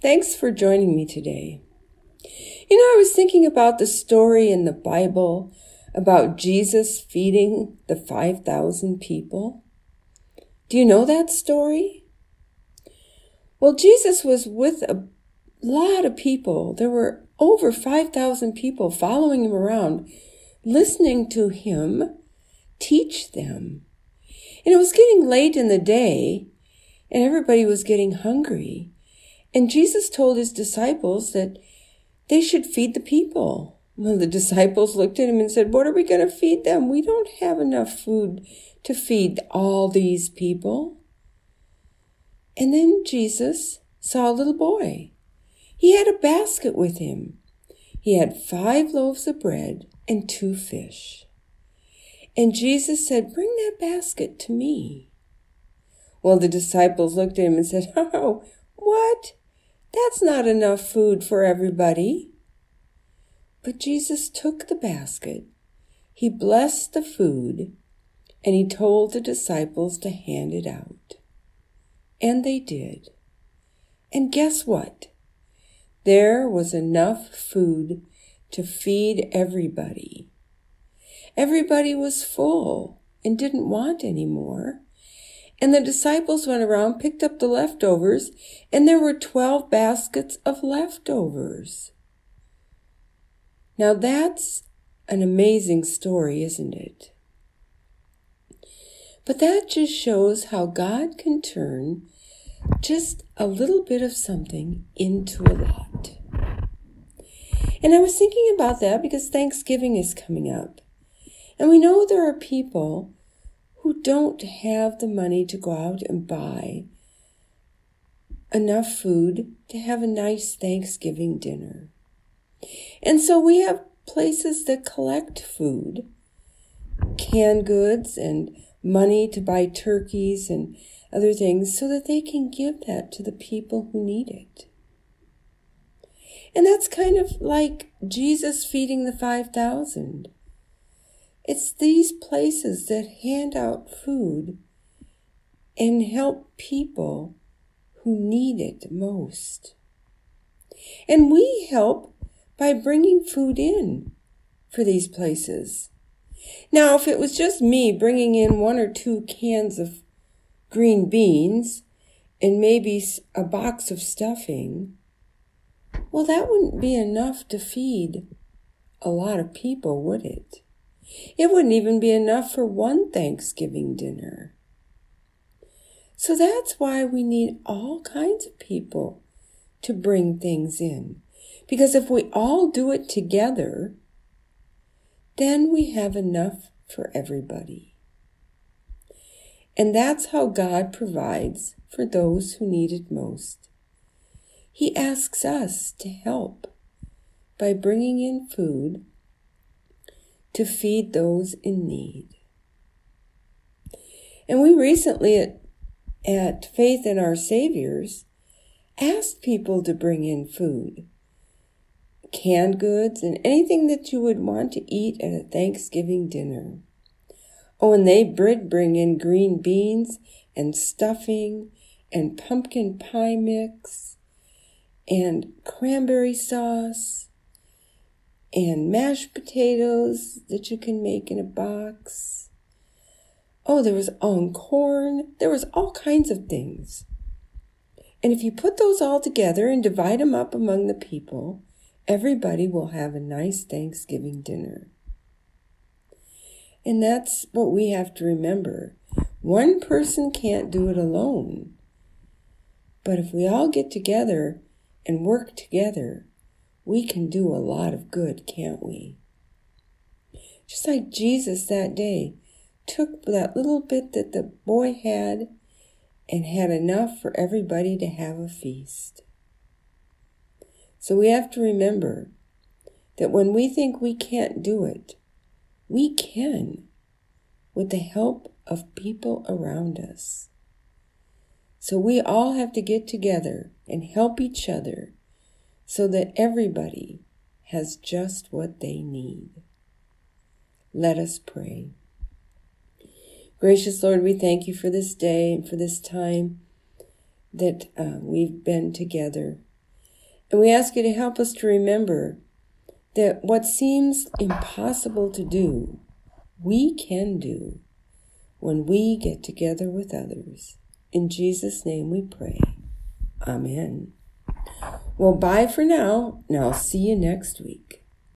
Thanks for joining me today. You know, I was thinking about the story in the Bible about Jesus feeding the 5,000 people. Do you know that story? Well, Jesus was with a lot of people. There were over 5,000 people following him around, listening to him teach them. And it was getting late in the day, and everybody was getting hungry. And Jesus told his disciples that they should feed the people. Well, the disciples looked at him and said, What are we going to feed them? We don't have enough food to feed all these people. And then Jesus saw a little boy. He had a basket with him. He had five loaves of bread and two fish. And Jesus said, Bring that basket to me. Well, the disciples looked at him and said, Oh, what? That's not enough food for everybody. But Jesus took the basket, he blessed the food, and he told the disciples to hand it out. And they did. And guess what? There was enough food to feed everybody. Everybody was full and didn't want any more. And the disciples went around, picked up the leftovers, and there were 12 baskets of leftovers. Now that's an amazing story, isn't it? But that just shows how God can turn just a little bit of something into a lot. And I was thinking about that because Thanksgiving is coming up. And we know there are people who don't have the money to go out and buy enough food to have a nice Thanksgiving dinner. And so we have places that collect food, canned goods, and money to buy turkeys and other things so that they can give that to the people who need it. And that's kind of like Jesus feeding the 5,000. It's these places that hand out food and help people who need it most. And we help by bringing food in for these places. Now, if it was just me bringing in one or two cans of green beans and maybe a box of stuffing, well, that wouldn't be enough to feed a lot of people, would it? It wouldn't even be enough for one Thanksgiving dinner. So that's why we need all kinds of people to bring things in. Because if we all do it together, then we have enough for everybody. And that's how God provides for those who need it most. He asks us to help by bringing in food to feed those in need. And we recently at, at Faith in Our Saviors asked people to bring in food, canned goods, and anything that you would want to eat at a Thanksgiving dinner. Oh, and they did bring in green beans and stuffing and pumpkin pie mix and cranberry sauce and mashed potatoes that you can make in a box. Oh, there was on corn. There was all kinds of things. And if you put those all together and divide them up among the people, everybody will have a nice Thanksgiving dinner. And that's what we have to remember. One person can't do it alone. But if we all get together and work together, we can do a lot of good, can't we? Just like Jesus that day took that little bit that the boy had and had enough for everybody to have a feast. So we have to remember that when we think we can't do it, we can with the help of people around us. So we all have to get together and help each other so that everybody has just what they need. Let us pray. Gracious Lord, we thank you for this day and for this time that uh, we've been together. And we ask you to help us to remember that what seems impossible to do, we can do when we get together with others. In Jesus' name we pray. Amen. Well, bye for now, and I'll see you next week.